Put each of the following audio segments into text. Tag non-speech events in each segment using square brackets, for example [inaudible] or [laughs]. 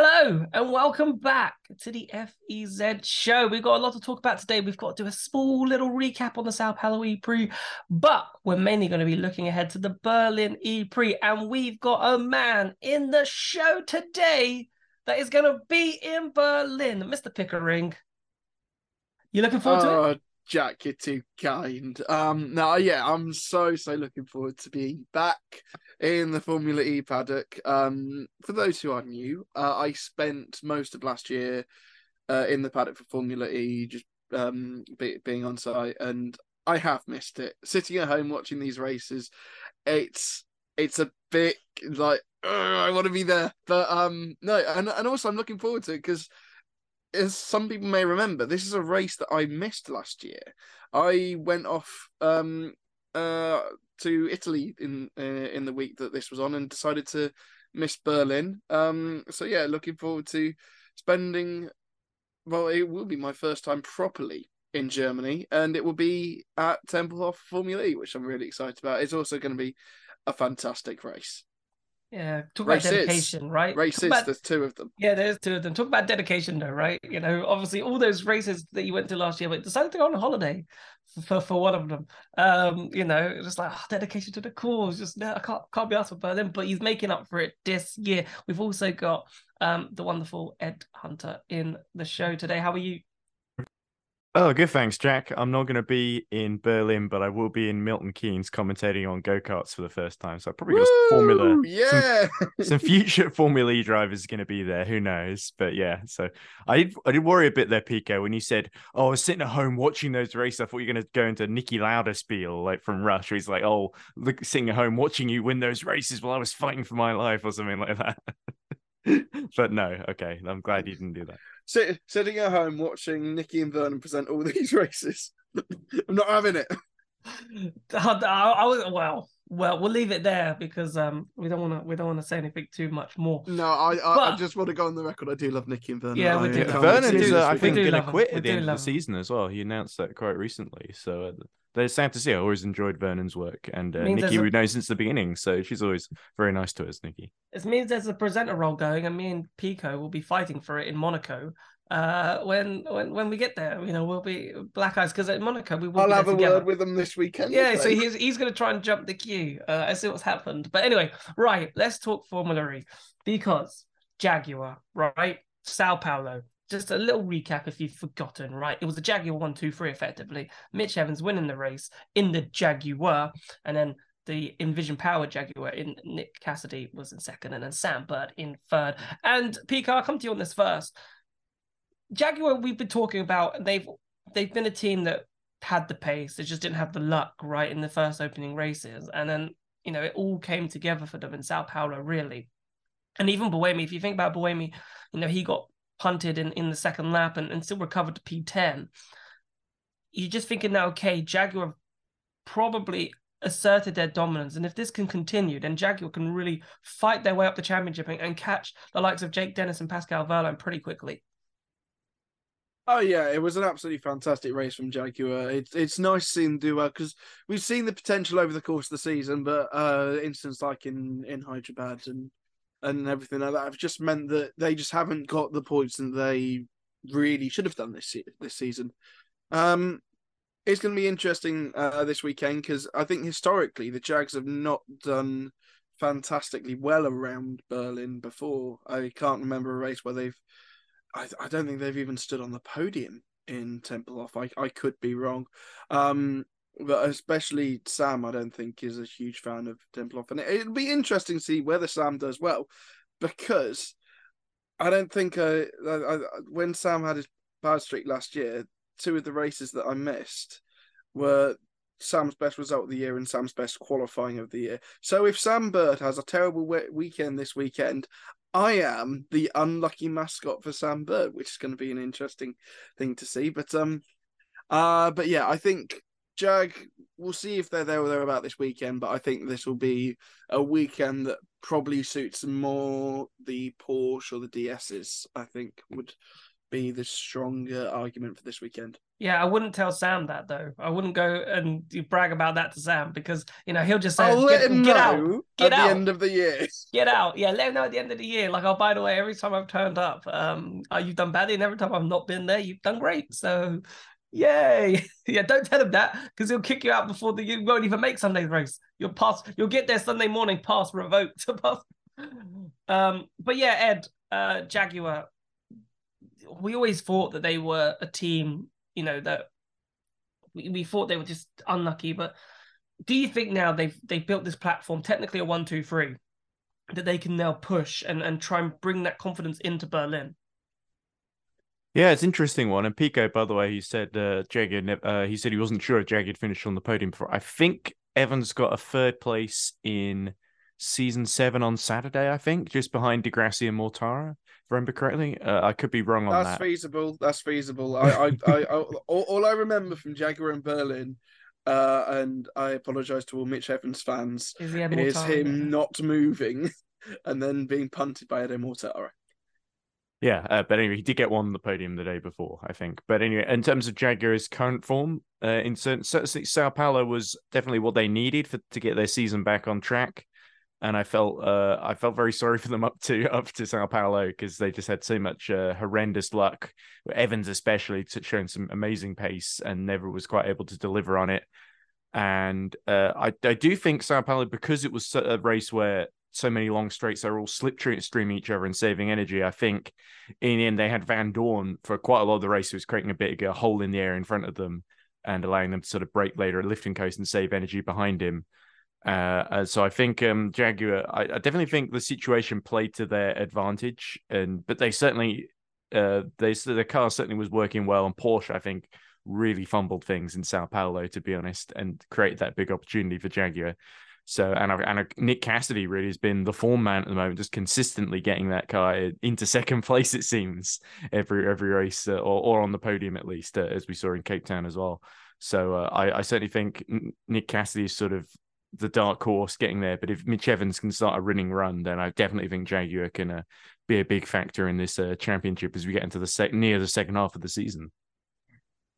Hello and welcome back to the FEZ show. We've got a lot to talk about today. We've got to do a small little recap on the Sao Paulo E but we're mainly going to be looking ahead to the Berlin E. And we've got a man in the show today that is going to be in Berlin, Mr. Pickering. You looking forward to it? Uh, Jack, you're too kind. Um, no, yeah, I'm so so looking forward to being back in the Formula E paddock. Um, for those who are new, uh, I spent most of last year uh, in the paddock for Formula E, just um, be, being on site, and I have missed it. Sitting at home watching these races, it's it's a bit like I want to be there, but um, no, and and also I'm looking forward to it because as some people may remember, this is a race that I missed last year. I went off um, uh, to Italy in uh, in the week that this was on and decided to miss Berlin. Um, so yeah, looking forward to spending. Well, it will be my first time properly in Germany, and it will be at Tempelhof Formula E, which I'm really excited about. It's also going to be a fantastic race. Yeah, talk about dedication, right? Races, about- there's two of them. Yeah, there's two of them. Talk about dedication, though, right? You know, obviously, all those races that you went to last year, but decided to go on a holiday for for one of them. Um, you know, just like oh, dedication to the cause. Just no, I can't can't be asked for Berlin, but he's making up for it this year. We've also got um the wonderful Ed Hunter in the show today. How are you? Oh, good. Thanks, Jack. I'm not going to be in Berlin, but I will be in Milton Keynes commentating on go karts for the first time. So I probably got some Formula, yeah. [laughs] some future Formula E drivers going to be there. Who knows? But yeah, so I did, I did worry a bit there, Pico, when you said, "Oh, I was sitting at home watching those races." I thought you were going to go into Niki Lauda spiel, like from Rush. Where he's like, "Oh, look, sitting at home watching you win those races while I was fighting for my life," or something like that. [laughs] but no, okay. I'm glad you didn't do that. Sit, sitting at home watching Nikki and Vernon present all [laughs] these races. I'm not having it. [laughs] I, I, I was well. Well, we'll leave it there because um we don't want to we don't want to say anything too much more. No, I I, I just want to go on the record. I do love Nikki and Vernon. Yeah, we do can't love wait to them. see Vernon's, this uh, I think, going to love him. quit We at the end of the season as well. He announced that quite recently. So uh, they're sad to see. I always enjoyed Vernon's work. And uh, Means Nikki, a- we know since the beginning. So she's always very nice to us, Nikki. It means there's a presenter role going, and me and Pico will be fighting for it in Monaco. Uh, when when when we get there, you know, we'll be black eyes because at Monaco we will I'll have a together. word with them this weekend. Yeah, so he's he's gonna try and jump the queue. Uh, I see what's happened. But anyway, right, let's talk Formula E because Jaguar, right? Sao Paulo. Just a little recap if you've forgotten, right? It was the Jaguar one, two, three, effectively. Mitch Evans winning the race in the Jaguar, and then the Envision Power Jaguar in Nick Cassidy was in second, and then Sam Bird in third. And Pico, I'll come to you on this first. Jaguar, we've been talking about, they've they've been a team that had the pace, they just didn't have the luck right in the first opening races, and then you know it all came together for them in Sao Paulo, really. And even Buemi, if you think about Buemi, you know he got punted in, in the second lap and, and still recovered to P10. You're just thinking now, okay, Jaguar probably asserted their dominance, and if this can continue, then Jaguar can really fight their way up the championship and, and catch the likes of Jake Dennis and Pascal Wehrlein pretty quickly. Oh yeah, it was an absolutely fantastic race from Jaguar. It's it's nice to see do well because we've seen the potential over the course of the season, but uh, instances like in in Hyderabad and and everything like that have just meant that they just haven't got the points that they really should have done this this season. Um, it's going to be interesting uh, this weekend because I think historically the Jags have not done fantastically well around Berlin before. I can't remember a race where they've I, I don't think they've even stood on the podium in Tempelhof. I, I could be wrong. Um, but especially Sam, I don't think is a huge fan of Tempelhof. And it, it'll be interesting to see whether Sam does well because I don't think uh, I, I, when Sam had his bad streak last year, two of the races that I missed were Sam's best result of the year and Sam's best qualifying of the year. So if Sam Bird has a terrible we- weekend this weekend, I am the unlucky mascot for Sam Bird, which is going to be an interesting thing to see. But um, uh, but yeah, I think Jag. We'll see if they're there or thereabout this weekend. But I think this will be a weekend that probably suits more the Porsche or the DSs. I think would be the stronger argument for this weekend. Yeah, I wouldn't tell Sam that though. I wouldn't go and brag about that to Sam because you know he'll just say, I'll let get, him get know out, get at out. the end of the year. [laughs] get out. Yeah, let him know at the end of the year. Like, oh, by the way, every time I've turned up, um, oh, you've done badly, and every time I've not been there, you've done great. So, yay! [laughs] yeah, don't tell him that because he'll kick you out before the you won't even make Sunday's race. You'll pass. You'll get there Sunday morning, pass revoked. [laughs] pass. Um, but yeah, Ed, uh, Jaguar. We always thought that they were a team, you know, that we, we thought they were just unlucky. But do you think now they've they've built this platform, technically a one, two, three, that they can now push and, and try and bring that confidence into Berlin? Yeah, it's an interesting one. And Pico, by the way, he said uh, Jagged. Uh, he said he wasn't sure if Jagged finished on the podium before. I think Evans got a third place in season seven on Saturday. I think just behind di Grassi and Mortara. If I remember correctly, uh, I could be wrong on That's that. That's feasible. That's feasible. [laughs] I, I, I, I all, all I remember from Jaguar and Berlin, uh, and I apologize to all Mitch Evans fans, Is is him not moving [laughs] and then being punted by Edo Mortara. Yeah, uh, but anyway, he did get one on the podium the day before, I think. But anyway, in terms of Jaguar's current form, uh, in certain, certainly Sao Paulo was definitely what they needed for to get their season back on track. And I felt uh, I felt very sorry for them up to [laughs] up to Sao Paulo because they just had so much uh, horrendous luck. Evans especially showing some amazing pace and never was quite able to deliver on it. And uh, I I do think Sao Paulo because it was a race where so many long straights are all slipstreaming each other and saving energy. I think in the end they had Vandoorne for quite a lot of the race who was creating a bit of a hole in the air in front of them and allowing them to sort of break later at lifting coast and save energy behind him. Uh, so I think um, Jaguar, I, I, definitely think the situation played to their advantage, and but they certainly, uh, they the car certainly was working well, and Porsche I think really fumbled things in Sao Paulo to be honest, and created that big opportunity for Jaguar. So and and Nick Cassidy really has been the form man at the moment, just consistently getting that car into second [laughs] place. It seems every every race, uh, or or on the podium at least, uh, as we saw in Cape Town as well. So uh, I, I certainly think Nick Cassidy is sort of the dark horse getting there. But if Mitch Evans can start a running run, then I definitely think Jaguar can uh, be a big factor in this uh, championship as we get into the sec- near the second half of the season.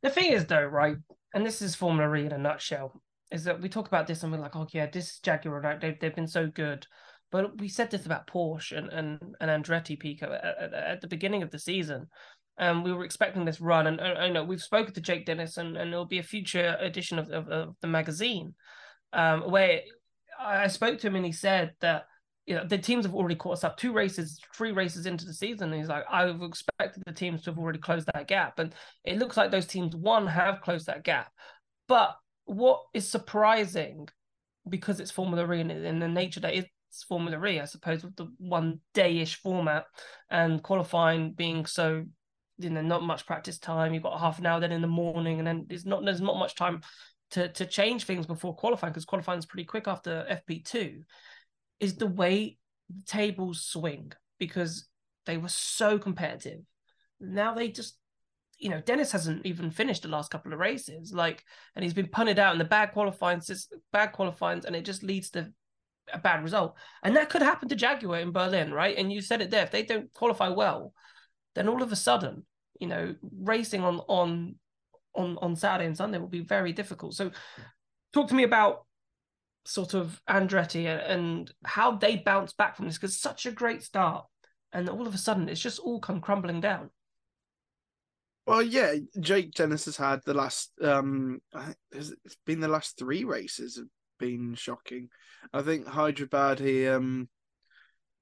The thing is, though, right, and this is Formula E in a nutshell is that we talk about this and we're like, oh yeah, this Jaguar, right? They've they've been so good. But we said this about Porsche and and, and Andretti Pico at, at, the beginning of the season. And we were expecting this run, and I know we've spoken to Jake Dennis, and, and there'll be a future edition of, of, of the magazine, um, where I spoke to him and he said that you know the teams have already caught us up two races, three races into the season. He's like, I've expected the teams to have already closed that gap, and it looks like those teams one have closed that gap, but what is surprising because it's Formula E and in the nature that it's Formula E, I suppose, with the one day-ish format and qualifying being so, you know, not much practice time. You've got half an hour then in the morning, and then there's not there's not much time to to change things before qualifying because qualifying is pretty quick after FP two. Is the way the tables swing because they were so competitive. Now they just you know, Dennis hasn't even finished the last couple of races, like, and he's been punted out in the bad qualifying, bad qualifying, and it just leads to a bad result. And that could happen to Jaguar in Berlin, right? And you said it there. If they don't qualify well, then all of a sudden, you know, racing on on on on Saturday and Sunday will be very difficult. So, talk to me about sort of Andretti and how they bounce back from this because such a great start, and all of a sudden it's just all come crumbling down. Well, yeah, Jake Dennis has had the last. Um, it's been the last three races have been shocking. I think Hyderabad he um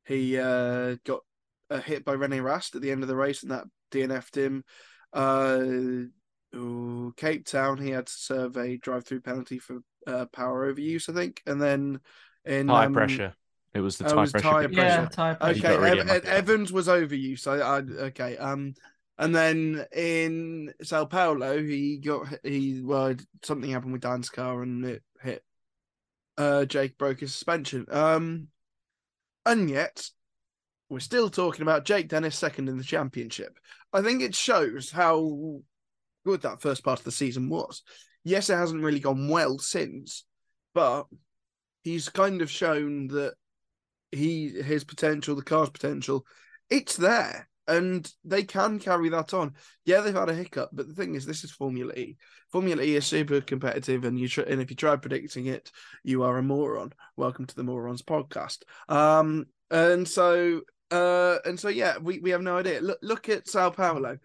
he uh got uh, hit by Rene Rast at the end of the race and that DNF'd him. Uh, ooh, Cape Town he had to serve a drive-through penalty for uh, power overuse, I think, and then in high um, pressure. It was the oh, it was pressure. tire bit. Yeah, pressure. tire pressure. Okay, really Ev- Evans was overuse. I, I okay. Um, and then in Sao Paulo, he got he well something happened with Dan's car and it hit. Uh, Jake broke his suspension. Um, and yet we're still talking about Jake Dennis second in the championship. I think it shows how good that first part of the season was. Yes, it hasn't really gone well since, but he's kind of shown that he his potential, the car's potential, it's there and they can carry that on. Yeah, they've had a hiccup, but the thing is, this is Formula E. Formula E is super competitive, and you tr- and if you try predicting it, you are a moron. Welcome to the Morons podcast. Um, and so, uh, and so, yeah, we, we have no idea. Look, look at Sao Paulo.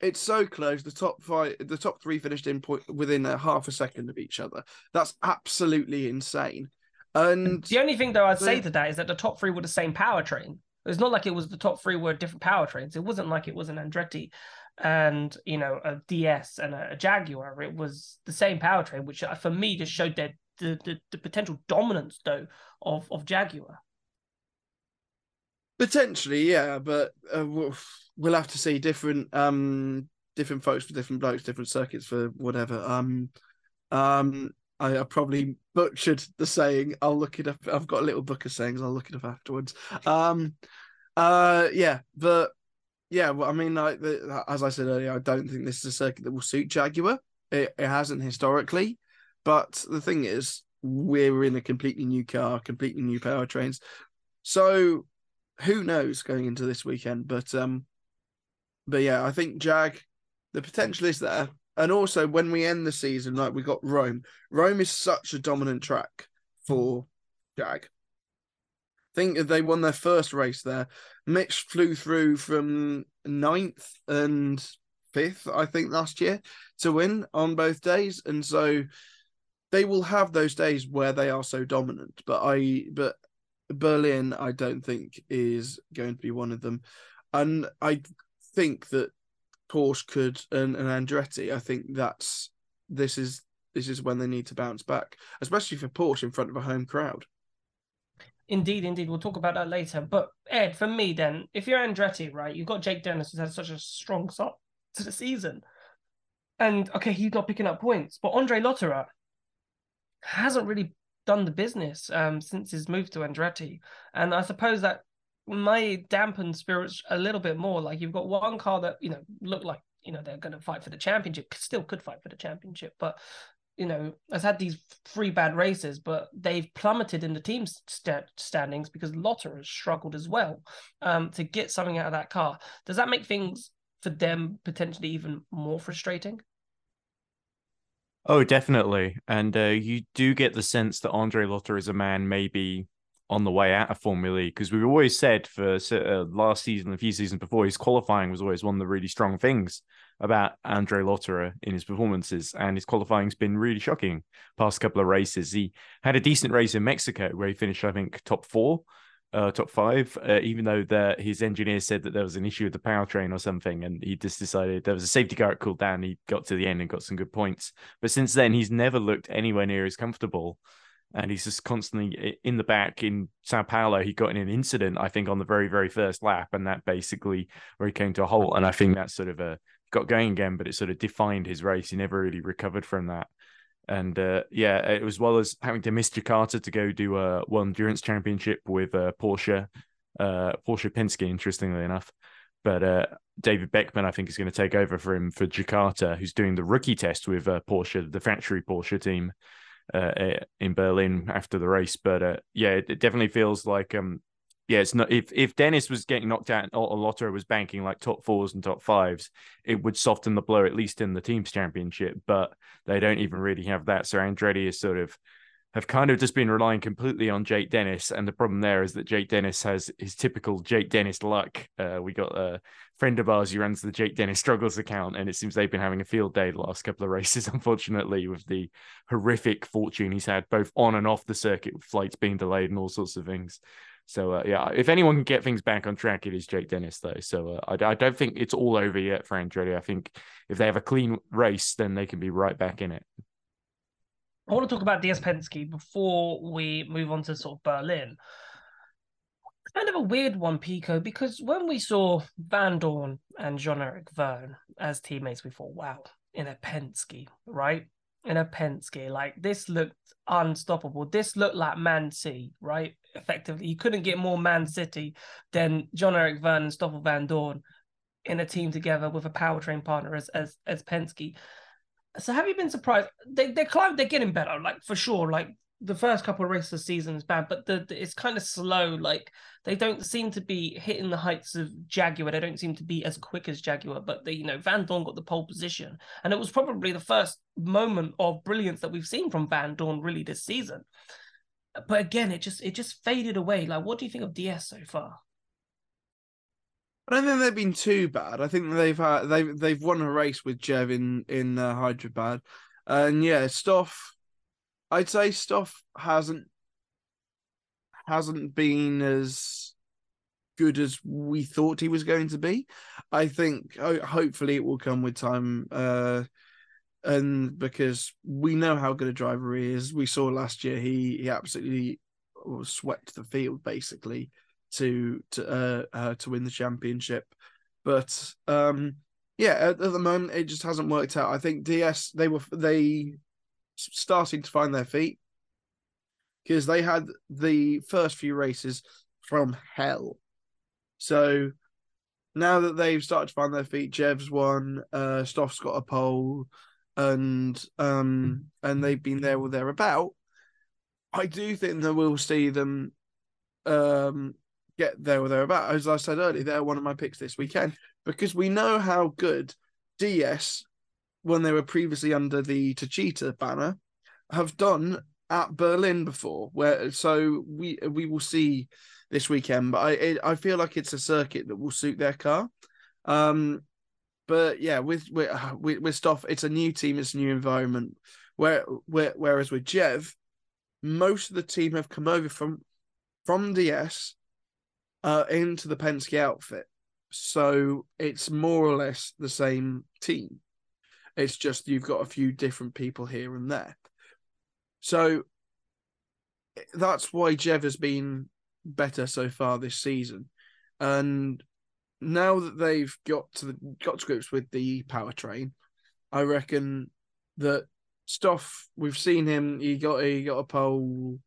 It's so close. The top five, the top three finished in point within a half a second of each other. That's absolutely insane. And the only thing though I'd say the- to that is that the top three were the same powertrain. It's not like it was the top three were different powertrains. It wasn't like it was an Andretti and you know a DS and a, a Jaguar. It was the same powertrain, which uh, for me just showed that the, the the potential dominance though of of Jaguar. Potentially, yeah, but uh, we'll, we'll have to see different um different folks for different blokes, different circuits for whatever. Um, um, I, I probably butchered the saying. I'll look it up. I've got a little book of sayings. I'll look it up afterwards. Um, uh, yeah, but yeah, well, I mean, like the, as I said earlier, I don't think this is a circuit that will suit Jaguar. It, it hasn't historically, but the thing is, we're in a completely new car, completely new powertrains. So who knows going into this weekend? But um, but yeah, I think Jag, the potential is there. And also, when we end the season, like we got Rome, Rome is such a dominant track for Jag. I think they won their first race there. Mitch flew through from ninth and fifth, I think, last year to win on both days. And so they will have those days where they are so dominant. But I, but Berlin, I don't think is going to be one of them. And I think that Porsche could and, and Andretti, I think that's this is this is when they need to bounce back, especially for Porsche in front of a home crowd. Indeed, indeed. We'll talk about that later. But Ed, for me, then, if you're Andretti, right, you've got Jake Dennis who's had such a strong start to the season. And okay, he's not picking up points, but Andre Lotterer hasn't really done the business um, since his move to Andretti. And I suppose that might dampen spirits a little bit more. Like you've got one car that, you know, looked like, you know, they're going to fight for the championship, still could fight for the championship, but you know, has had these three bad races, but they've plummeted in the team st- standings because Lotter has struggled as well um, to get something out of that car. Does that make things for them potentially even more frustrating? Oh, definitely. And uh, you do get the sense that Andre Lotter is a man maybe on the way out of Formula E because we've always said for uh, last season, a few seasons before, his qualifying was always one of the really strong things about Andre Lotterer in his performances, and his qualifying's been really shocking. Past couple of races, he had a decent race in Mexico where he finished, I think, top four, uh, top five. Uh, even though the, his engineer said that there was an issue with the powertrain or something, and he just decided there was a safety car that cooled down. He got to the end and got some good points, but since then he's never looked anywhere near as comfortable. And he's just constantly in the back in Sao Paulo. He got in an incident, I think, on the very, very first lap, and that basically where he came to a halt. And I think that sort of a got going again, but it sort of defined his race. He never really recovered from that. And uh, yeah, it as well as having to miss Jakarta to go do a World Endurance Championship with uh, Porsche, uh, Porsche Penske, interestingly enough. But uh, David Beckmann, I think, is going to take over for him for Jakarta, who's doing the rookie test with uh, Porsche, the factory Porsche team uh, in Berlin after the race. But yeah, it, it definitely feels like um, yeah, it's not if if Dennis was getting knocked out and Lotto was banking like top fours and top fives, it would soften the blow at least in the teams championship. But they don't even really have that. So Andretti is sort of have kind of just been relying completely on Jake Dennis, and the problem there is that Jake Dennis has his typical Jake Dennis luck. Uh, we got a friend of ours who runs the Jake Dennis struggles account, and it seems they've been having a field day the last couple of races, [laughs] unfortunately, with the horrific fortune he's had both on and off the circuit, with flights being delayed and all sorts of things. So uh, yeah, if anyone can get things back on track, it is Jake Dennis though. So uh, I, I, don't think it's all over yet for Andretti. I think if they have a clean race, then they can be right back in it. I want to talk about DS Penske before we move on to sort of Berlin. Kind of a weird one, Pico, because when we saw Vandoorne and Jean Eric Vergne as teammates, we thought, wow, in a Penske, right? In a Penske, like this looked unstoppable. This looked like Man City, right? Effectively, you couldn't get more Man City than John Eric Vergne and Stoffel Vandoorne in a team together with a powertrain partner as as as Penske. So have you been surprised? They they climb, they're getting better, like for sure. Like the first couple of races of season is bad, but the, the, it's kind of slow. Like they don't seem to be hitting the heights of Jaguar. They don't seem to be as quick as Jaguar. But they, you know, Vandoorne got the pole position, and it was probably the first moment of brilliance that we've seen from Vandoorne really this season. But again, it just it just faded away. Like, what do you think of DS so far? I don't think they've been too bad. I think they've had they've they've won a race with Jev in in uh, Hyderabad, and yeah, Stoff. I'd say Stoff hasn't hasn't been as good as we thought he was going to be. I think hopefully it will come with time, uh, and because we know how good a driver he is. We saw last year he he absolutely swept the field basically to to uh, uh, to win the championship. But um, yeah, at, at, the moment it just hasn't worked out. I think DS they were they starting to find their feet because they had the first few races from hell. So now that they've started to find their feet, Jev's won, uh, Stoff's got a pole, and um, and they've been there or thereabout. I do think that we'll see them um get there or thereabout. As I said earlier, they're one of my picks this weekend because we know how good DS, when they were previously under the Techeetah banner, have done at Berlin before. Where so we we will see this weekend, but I it, I feel like it's a circuit that will suit their car. Um, but yeah, with with with, with Stoff, it's a new team, it's a new environment. Where where whereas with Jev, most of the team have come over from from DS uh, into the Penske outfit. So it's more or less the same team. It's just you've got a few different people here and there. So that's why Jev has been better so far this season. And now that they've got to the, got to grips with the powertrain, I reckon that Stoff we've seen him. He got he got a pole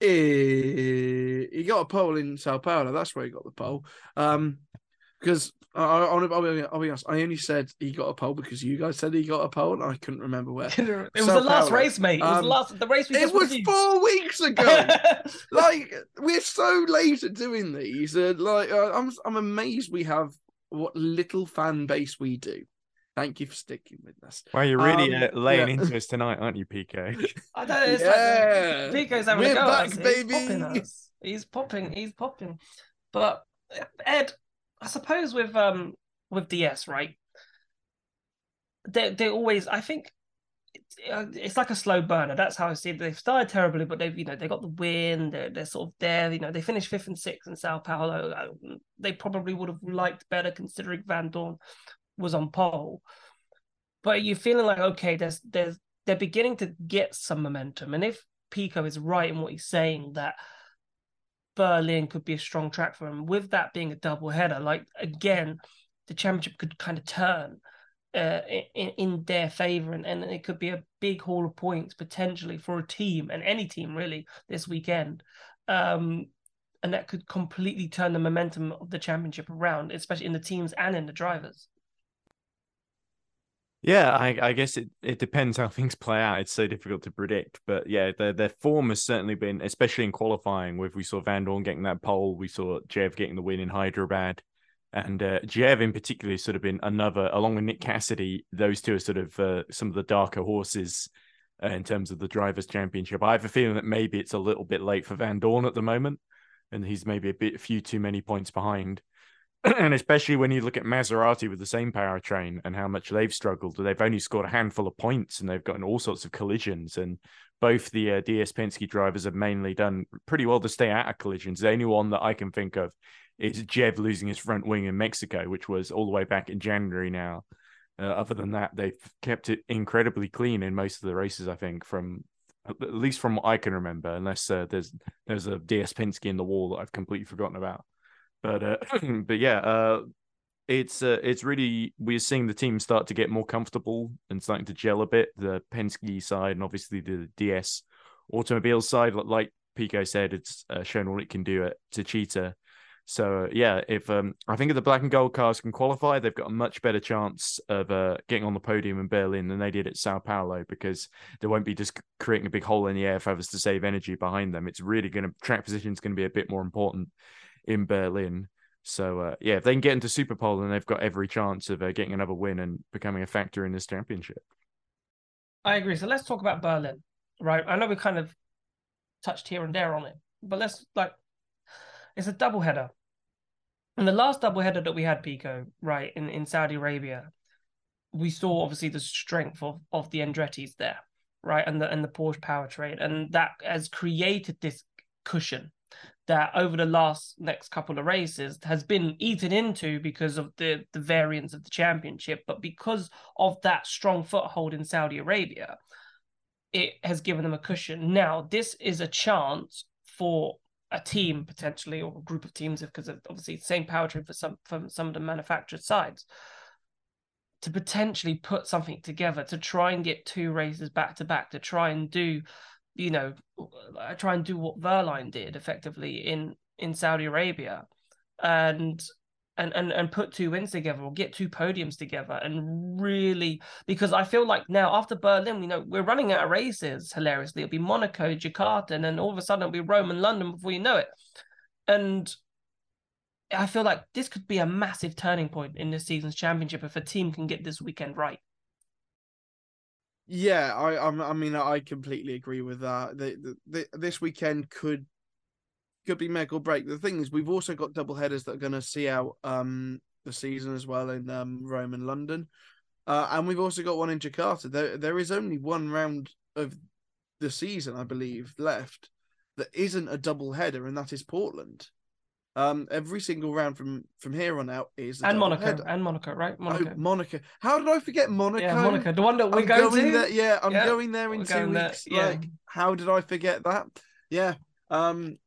he, he got a pole in Sao Paulo. That's where he got the pole. Um, because I, I'll, I'll, be, I'll be honest, I only said he got a pole because you guys said he got a pole, and I couldn't remember where. [laughs] it was Sao the last Paulo. race, mate. It was um, the last the race. We it was reviewed. four weeks ago. [laughs] like we're so late at doing these. Uh, like uh, I'm, I'm amazed we have what little fan base we do. Thank you for sticking with us. Well, you're really um, uh, laying yeah. into us [laughs] tonight, aren't you, PK? I know. It's yeah. like PK's having We're a go. Back, baby. He's popping, he's popping. He's popping. But Ed, I suppose with um with DS, right? They they always. I think uh, it's like a slow burner. That's how I see it. They've started terribly, but they've you know they got the win. They're they're sort of there. You know they finished fifth and sixth in Sao Paulo. They probably would have liked better considering Vandoorne was on pole. But you're feeling like okay, there's there's they're beginning to get some momentum, and if Pico is right in what he's saying that Berlin could be a strong track for him, with that being a double header, like again, the championship could kind of turn uh, in, in their favor, and, and it could be a big haul of points potentially for a team and any team really this weekend. Um, and that could completely turn the momentum of the championship around, especially in the teams and in the drivers. Yeah, I, I, guess it, it depends how [laughs] things play out. It's so difficult to predict. But yeah, their their form has certainly been, especially in qualifying, with we saw Vandoorne getting that pole, we saw Jev getting the win in Hyderabad. And uh, Jev in particular has sort of been another, along with Nick Cassidy, those two are sort of uh, some of the darker horses uh, in terms of the Drivers' Championship. I have a feeling that maybe it's a little bit late for Vandoorne at the moment, and he's maybe a bit, a few too many points behind. [clears throat] and especially when you look at Maserati with the same powertrain and how much they've struggled, they've only scored a handful of points and they've gotten all sorts of collisions. And both the uh, DS Penske drivers have mainly done pretty well to stay out of collisions. The only one that I can think of is Jev losing his front wing in Mexico, which was all the way back in January now. Uh, other than that, they've kept it incredibly clean in most of the races. I think from at least from what I can remember, unless uh, there's there's a DS Penske in the wall that I've completely forgotten about. But uh, [clears throat] but yeah, uh, it's uh, it's really we're seeing the team start to get more comfortable and starting to gel a bit. The Penske side and obviously the DS automobile side, like Pico said, it's uh, shown what it can do at Techeetah. So uh, yeah, if um, I think if the black and gold cars can qualify, they've got a much better chance of uh, getting on the podium in Berlin than they did at Sao Paulo because they won't be just creating a big hole in the air for others to save energy behind them. It's really going to track position is going to be a bit more important in Berlin. So uh, yeah, if they can get into Super Superpole, then they've got every chance of uh, getting another win and becoming a factor in this championship. I agree. So let's talk about Berlin, right? I know we kind of touched here and there on it, but let's like it's a double header. And the last double header that we had, Pico, right, in, in Saudi Arabia, we saw obviously the strength of, of the Andretti's there, right? And the and the Porsche powertrain. And that has created this cushion that over the last next couple of races has been eaten into because of the the variance of the championship. But because of that strong foothold in Saudi Arabia it has given them a cushion. Now this is a chance for a team potentially or a group of teams because obviously the same powertrain for some from some of the manufactured sides to potentially put something together to try and get two races back to back to try and do you know, I try and do what Wehrlein did effectively in in Saudi Arabia, and and and and put two wins together or get two podiums together and really because I feel like now after Berlin, you know, we're running out of races. Hilariously, it'll be Monaco, Jakarta, and then all of a sudden it'll be Rome and London before you know it, and. I feel like this could be a massive turning point in this season's championship if a team can get this weekend right. Yeah, I, I mean, I completely agree with that. The, the, the, this weekend could could be make or break. The thing is, we've also got double headers that are going to see out um the season as well in um Rome and London, uh, and we've also got one in Jakarta. There there is only one round of the season, I believe, left that isn't a double header, and that is Portland. Um, every single round from from here on out is and Monaco header. and Monaco, right? Monaco. Oh, Monaco. How did I forget Monaco? Yeah, Monaco, the one that we're I'm going, going to. There, yeah, I'm yeah, going there in two weeks. There, yeah. Like, how did I forget that? Yeah. Um.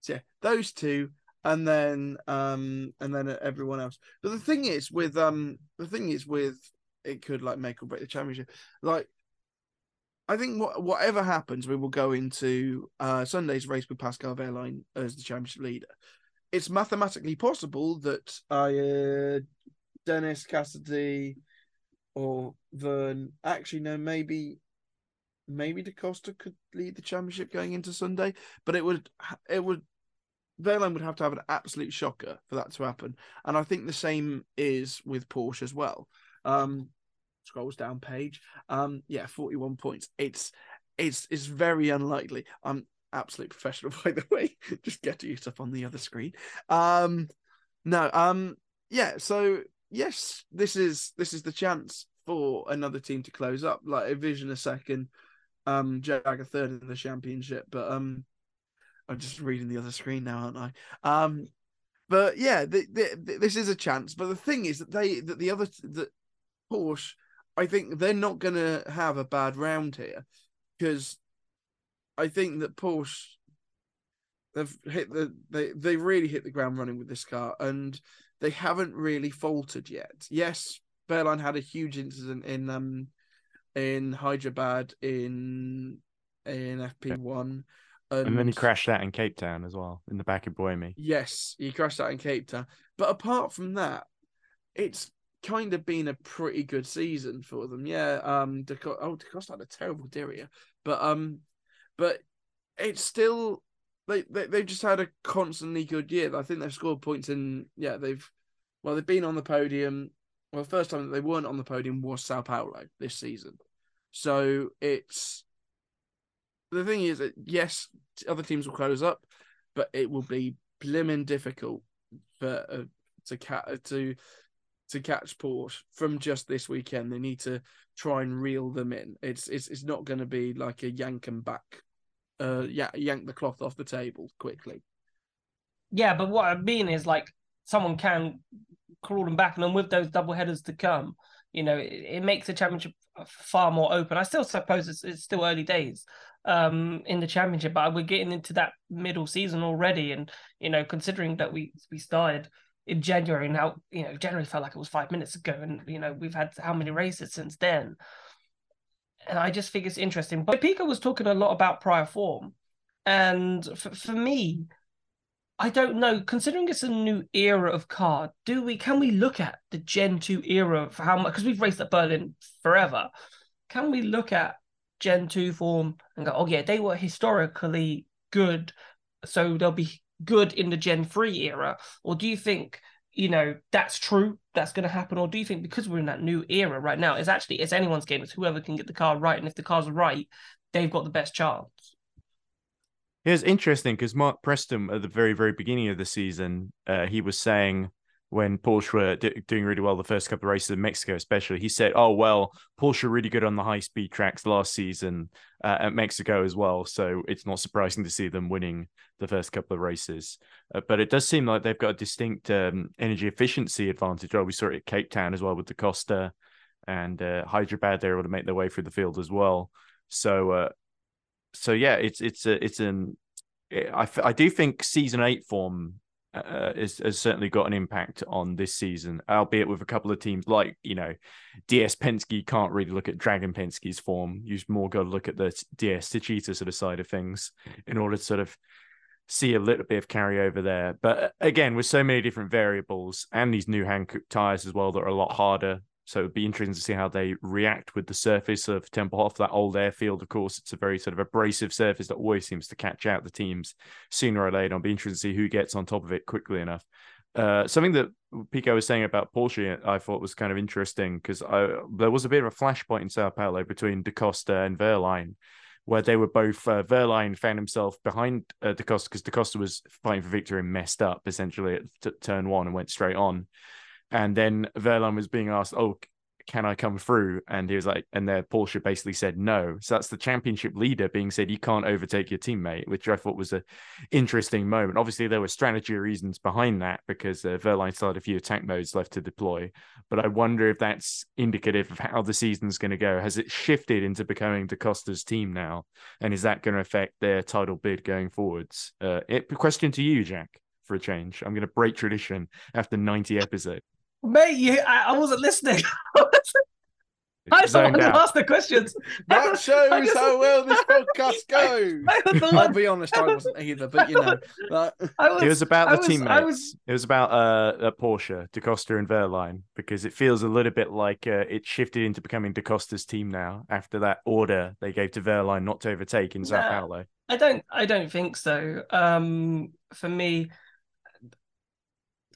So yeah, those two, and then um, and then everyone else. But the thing is, with um, the thing is with it could like make or break the championship. Like I think what, whatever happens, we will go into uh, Sunday's race with Pascal Wehrlein as the championship leader it's mathematically possible that I, uh, Dennis Cassidy or Vergne actually no maybe maybe Da Costa could lead the championship going into Sunday, but it would it would Wehrlein would have to have an absolute shocker for that to happen, and I think the same is with Porsche as well. Um, scrolls down page, um, yeah, forty one points. It's it's it's very unlikely. Um, absolute professional, [laughs] by the way. Just getting it up on the other screen. Um, no, um, yeah. So yes, this is this is the chance for another team to close up. Like Envision a second, um, Jag a third in the championship. But um, I'm just reading the other screen now, aren't I? Um, but yeah, the, the, this is a chance. But the thing is that they that the other that Porsche, I think they're not going to have a bad round here because I think that Porsche they've hit the they they really hit the ground running with this car and they haven't really faltered yet. Yes, Wehrlein had a huge incident in um in Hyderabad in in FP one. And, and, then he crashed that in Cape Town as well, in the back of Buemi. Yes, he crashed that in Cape Town. But apart from that, it's kind of been a pretty good season for them. Yeah, um, De- oh, Da Costa had a terrible Diriyah, but um, but it's still they, they they've just had a constantly good year. I think they've scored points in yeah they've well they've been on the podium. Well, the first time that they weren't on the podium was Sao Paulo this season. So it's the thing is that yes, other teams will close up, but it will be blimmin' difficult for uh, to cat to to catch Porsche from just this weekend. They need to try and reel them in. It's it's it's not going to be like a yank them back, uh, yeah, yank the cloth off the table quickly. Yeah, but what I mean is like someone can crawl them back, and then with those double headers to come, you know, it, it makes the championship far more open. I still suppose it's, it's still early days um in the championship but we're getting into that middle season already and you know considering that we we started in January. Now, you know, January felt like it was five minutes ago, and you know, we've had how many races since then. And I just think it's interesting. But Pico was talking a lot about prior form, and for, for me, I don't know. Considering it's a new era of car, do we can we look at the Gen two era for how much? Because we've raced at Berlin forever. Can we look at Gen two form and go, oh yeah, they were historically good, so they'll be good in the Gen three era? Or do you think you know that's true? That's going to happen, or do you think because we're in that new era right now, it's actually it's anyone's game. It's whoever can get the car right, and if the car's right, they've got the best chance. Yeah, it's interesting because Mark Preston at the very, very beginning of the season, uh, he was saying when Porsche were d- doing really well the first couple of races in Mexico, especially, he said, "Oh well, Porsche were really good on the high speed tracks last season uh, at Mexico as well, so it's not surprising to see them winning the first couple of races." Uh, but it does seem like they've got a distinct um, energy efficiency advantage. Oh, we saw it at Cape Town as well with Da Costa and uh, Hyderabad. They're able to make their way through the field as well. So uh, so yeah, it's it's a it's an I, I do think season eight form uh, is, has certainly got an impact on this season, albeit with a couple of teams like you know DS Penske can't really look at Dragon Penske's form. You more got to look at the DS Techeetah sort of side of things in order to sort of see a little bit of carryover there. But uh, again, with so many different variables and these new Hankook tires as well that are a lot harder so it'd be interesting to see how they react with the surface of Tempelhof, that old airfield. Of course, it's a very sort of abrasive surface that always seems to catch out the teams sooner or later. I'll be interested to see who gets on top of it quickly enough. Uh, something that Pico was saying about Porsche, I thought was kind of interesting because there was a bit of a flashpoint in Sao Paulo between Da Costa and Wehrlein, where they were both uh, Wehrlein found himself behind uh, Da Costa because Da Costa was fighting for victory and messed up essentially at t- turn one and went straight on. And then Wehrlein was being asked, "Oh, can I come through?" And he was like, and their Porsche basically said no. So that's the championship leader being said you can't overtake your teammate, which I thought was a interesting moment. Obviously, there were strategy reasons behind that because uh, still had a few attack modes left to deploy. But I wonder if that's indicative of how the season's going to go. Has it shifted into becoming Da Costa's team now, and is that going to affect their title bid going forwards? Uh, it, question to you, Jack for a change. I'm going to break tradition after 90 episodes. Mate, you, I, I wasn't listening. [laughs] I don't want to ask the questions. That [laughs] shows just, how well this podcast [laughs] goes. I, I I'll be honest, I wasn't either, but you know, like... was, it was about the was, teammates. Was... It was about uh, uh, Porsche, Da Costa, and Wehrlein, because it feels a little bit like uh, it shifted into becoming Da Costa's team now after that order they gave to Wehrlein not to overtake in Sao Paulo. I don't, I don't think so. Um, for me,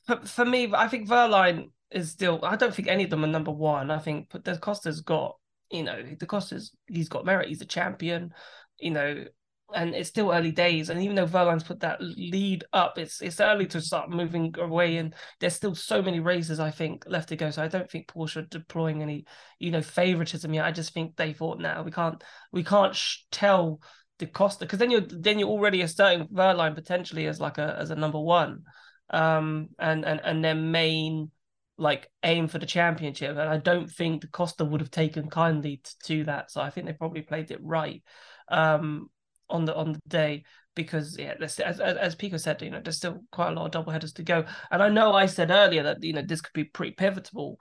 for, for me, I think Wehrlein is still. I don't think any of them are number one. I think Da Costa's got you know Da Costa's he's got merit. He's a champion. You know, and it's still early days. And even though Wehrlein's put that lead up, it's it's early to start moving away. And there's still so many races I think left to go. So I don't think Porsche are deploying any you know favoritism yet. I just think they thought now we can't we can't sh- tell Da Costa because then you're then you're already starting Wehrlein potentially as like a as a number one, um and and and their main like aim for the championship. And I don't think Da Costa would have taken kindly to, to that. So I think they probably played it right um, on the on the day because yeah, as, as as Pico said, you know, there's still quite a lot of double headers to go. And I know I said earlier that you know this could be pretty pivotal.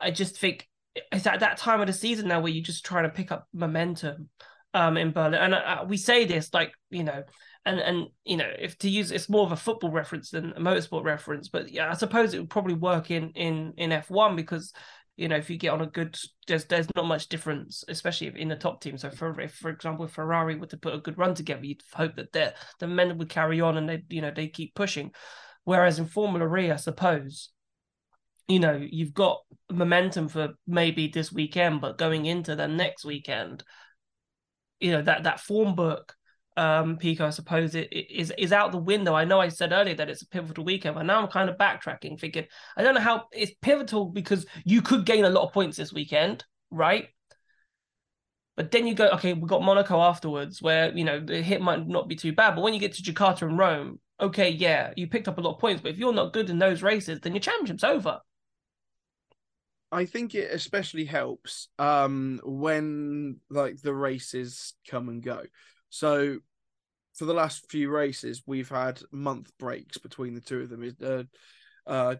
I just think it's at that time of the season now where you're just trying to pick up momentum um in Berlin. And uh, we say this like you know and and you know if to use it's more of a football reference than a motorsport reference but yeah i suppose it would probably work in in in f1 because you know if you get on a good there's there's not much difference especially in the top team. So for if for example if ferrari were to put a good run together you'd hope that the the men would carry on and they you know they keep pushing. Whereas in formula e i suppose you know you've got momentum for maybe this weekend but going into the next weekend you know that that form book um, Pico, I suppose it, it is is out the window. I know I said earlier that it's a pivotal weekend, but now I'm kind of backtracking, thinking I don't know how it's pivotal because you could gain a lot of points this weekend, right? But then you go, okay, we've got Monaco afterwards, where you know the hit might not be too bad, but when you get to Jakarta and Rome, okay, yeah, you picked up a lot of points, but if you're not good in those races, then your championship's over. I think it especially helps um, when like the races come and go. So for the last few races, we've had month breaks between the two of them. Uh, uh,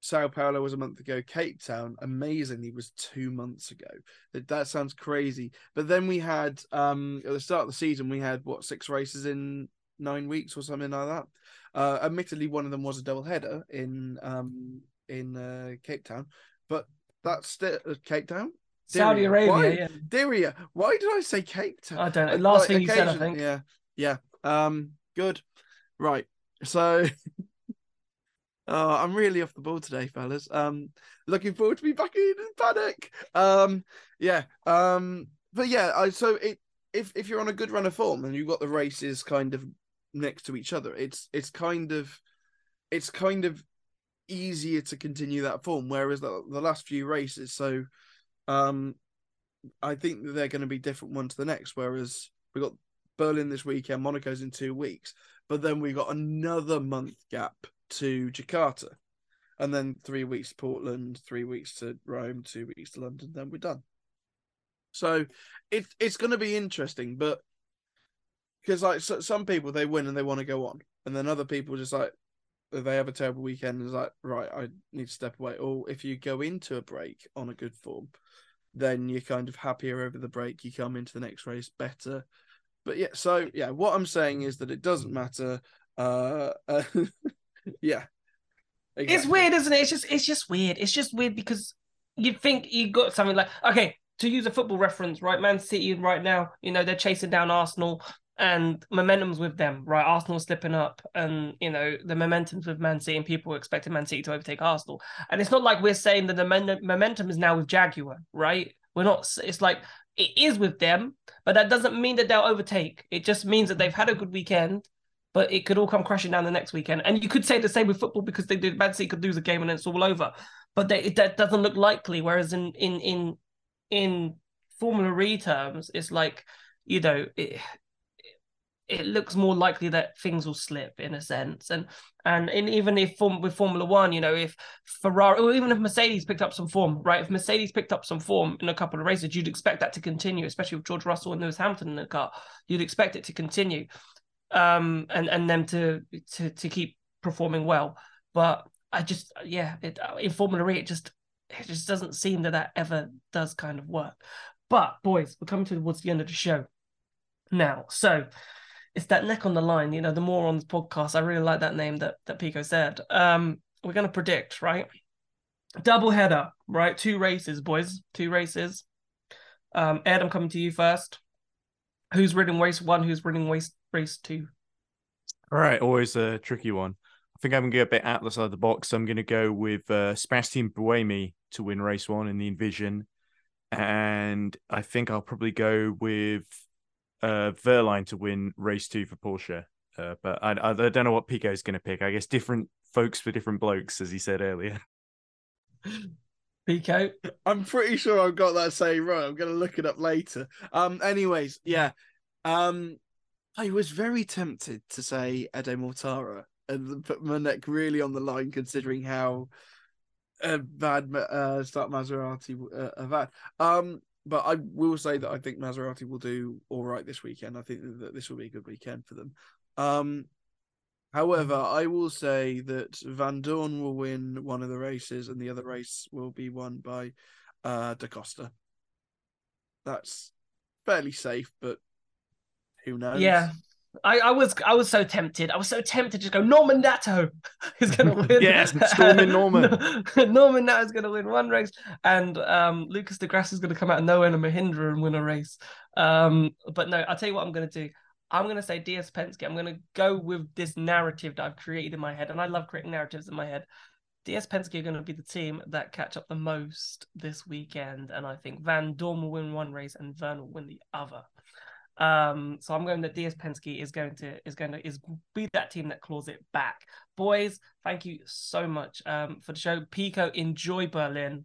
Sao Paulo was a month ago. Cape Town, amazingly, was two months ago. That, that sounds crazy. But then we had um, at the start of the season, we had what six races in nine weeks or something like that. Uh, admittedly, one of them was a double header in um in uh, Cape Town, but that's still uh, Cape Town. Saudi. Arabia, Why? yeah. Diriyah. Why did I say Cape Town? I don't know. Last like, thing you said, I think. Yeah, yeah. Um, good. Right. So, oh, [laughs] I'm really off the ball today, fellas. Um, looking forward to be back in panic. Um, yeah. Um, but yeah. I so it if if you're on a good run of form and you've got the races kind of next to each other, it's it's kind of it's kind of easier to continue that form. Whereas the, the last few races, so um, I think they're going to be different one to the next. Whereas we got Berlin this weekend, Monaco's in two weeks, but then we got another month gap to Jakarta, and then three weeks to Portland, three weeks to Rome, two weeks to London, then we're done. So it's it's going to be interesting, but because like so, some people they win and they want to go on, and then other people just like they have a terrible weekend and it's like right, I need to step away. Or if you go into a break on a good form, then you're kind of happier over the break. You come into the next race better. But yeah, so yeah, what I'm saying is that it doesn't matter. Uh, uh [laughs] yeah, It's weird, isn't it? It's just it's just weird. It's just weird because you think you got something like okay, to use a football reference, right? Man City right now, you know, they're chasing down Arsenal and momentum's with them, right? Arsenal's slipping up and you know, the momentum's with Man City and people are expecting Man City to overtake Arsenal. And it's not like we're saying that the momentum is now with Jaguar, right? We're not it's like it is with them, but that doesn't mean that they'll overtake. It just means that they've had a good weekend but it could all come crashing down the next weekend. And you could say the same with football because they did Man City could lose a game and it's all over. But they, that doesn't look likely. Whereas in in in in Formula E terms, it's like you know it it looks more likely that things will slip in a sense. And and in, even if form, with Formula One, you know, if Ferrari or even if Mercedes picked up some form, right? If Mercedes picked up some form in a couple of races, you'd expect that to continue, especially with George Russell and Lewis Hamilton in the car. You'd expect it to continue um and and them to to to keep performing well but i just yeah it in formula e it just it just doesn't seem that that ever does kind of work but boys we're coming towards the end of the show now so it's that neck on the line you know the morons podcast. I really like that name that that pico said. Um we're going to predict right? Double header right? Two races boys two races. Um ed i'm coming to you first. Who's winning race one? Who's winning race race two? All right, always a tricky one. I think I'm going to go a bit outside the box. I'm going to go with uh, Sebastian Buemi to win race one in the Envision. And I think I'll probably go with uh, Wehrlein to win race two for Porsche. Uh, but I, I, I don't know what Pico's going to pick. I guess different folks for different blokes, as he said earlier. [laughs] Pico. [laughs] I'm pretty sure I've got that saying right. I'm gonna look it up later. Um. Anyways, yeah. Um. I was very tempted to say Edo Mortara and put my neck really on the line, considering how uh, bad Ma- uh, start Maserati uh, have had. Um. But I will say that I think Maserati will do all right this weekend. I think that this will be a good weekend for them. Um. However, I will say that Vandoorne will win one of the races, and the other race will be won by uh, Da Costa. That's fairly safe, but who knows? Yeah. I, I was I was so tempted. I was so tempted to just go Norman Nato [laughs] is going [laughs] to win. Yes, storming Norman. [laughs] Norman Nato is going to win one race, and um, Lucas di Grassi is going to come out of nowhere in a Mahindra and win a race. Um, but no, I'll tell you what I'm going to do. I'm going to say DS Penske. I'm going to go with this narrative that I've created in my head, and I love creating narratives in my head. DS Penske are going to be the team that catch up the most this weekend, and I think Vandoorne will win one race and Vergne will win the other. Um, so I'm going that DS Penske is going to is going to is be that team that claws it back. Boys, thank you so much um for the show. Pico, enjoy Berlin.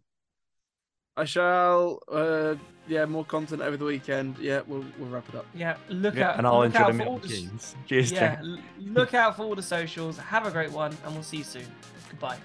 I shall. Uh, yeah, more content over the weekend. Yeah, we'll we'll wrap it up. Yeah, look Yeah, out and I'll look enjoy out the for all the Cheers, yeah, look out for all the socials. Have a great one, and we'll see you soon. Goodbye.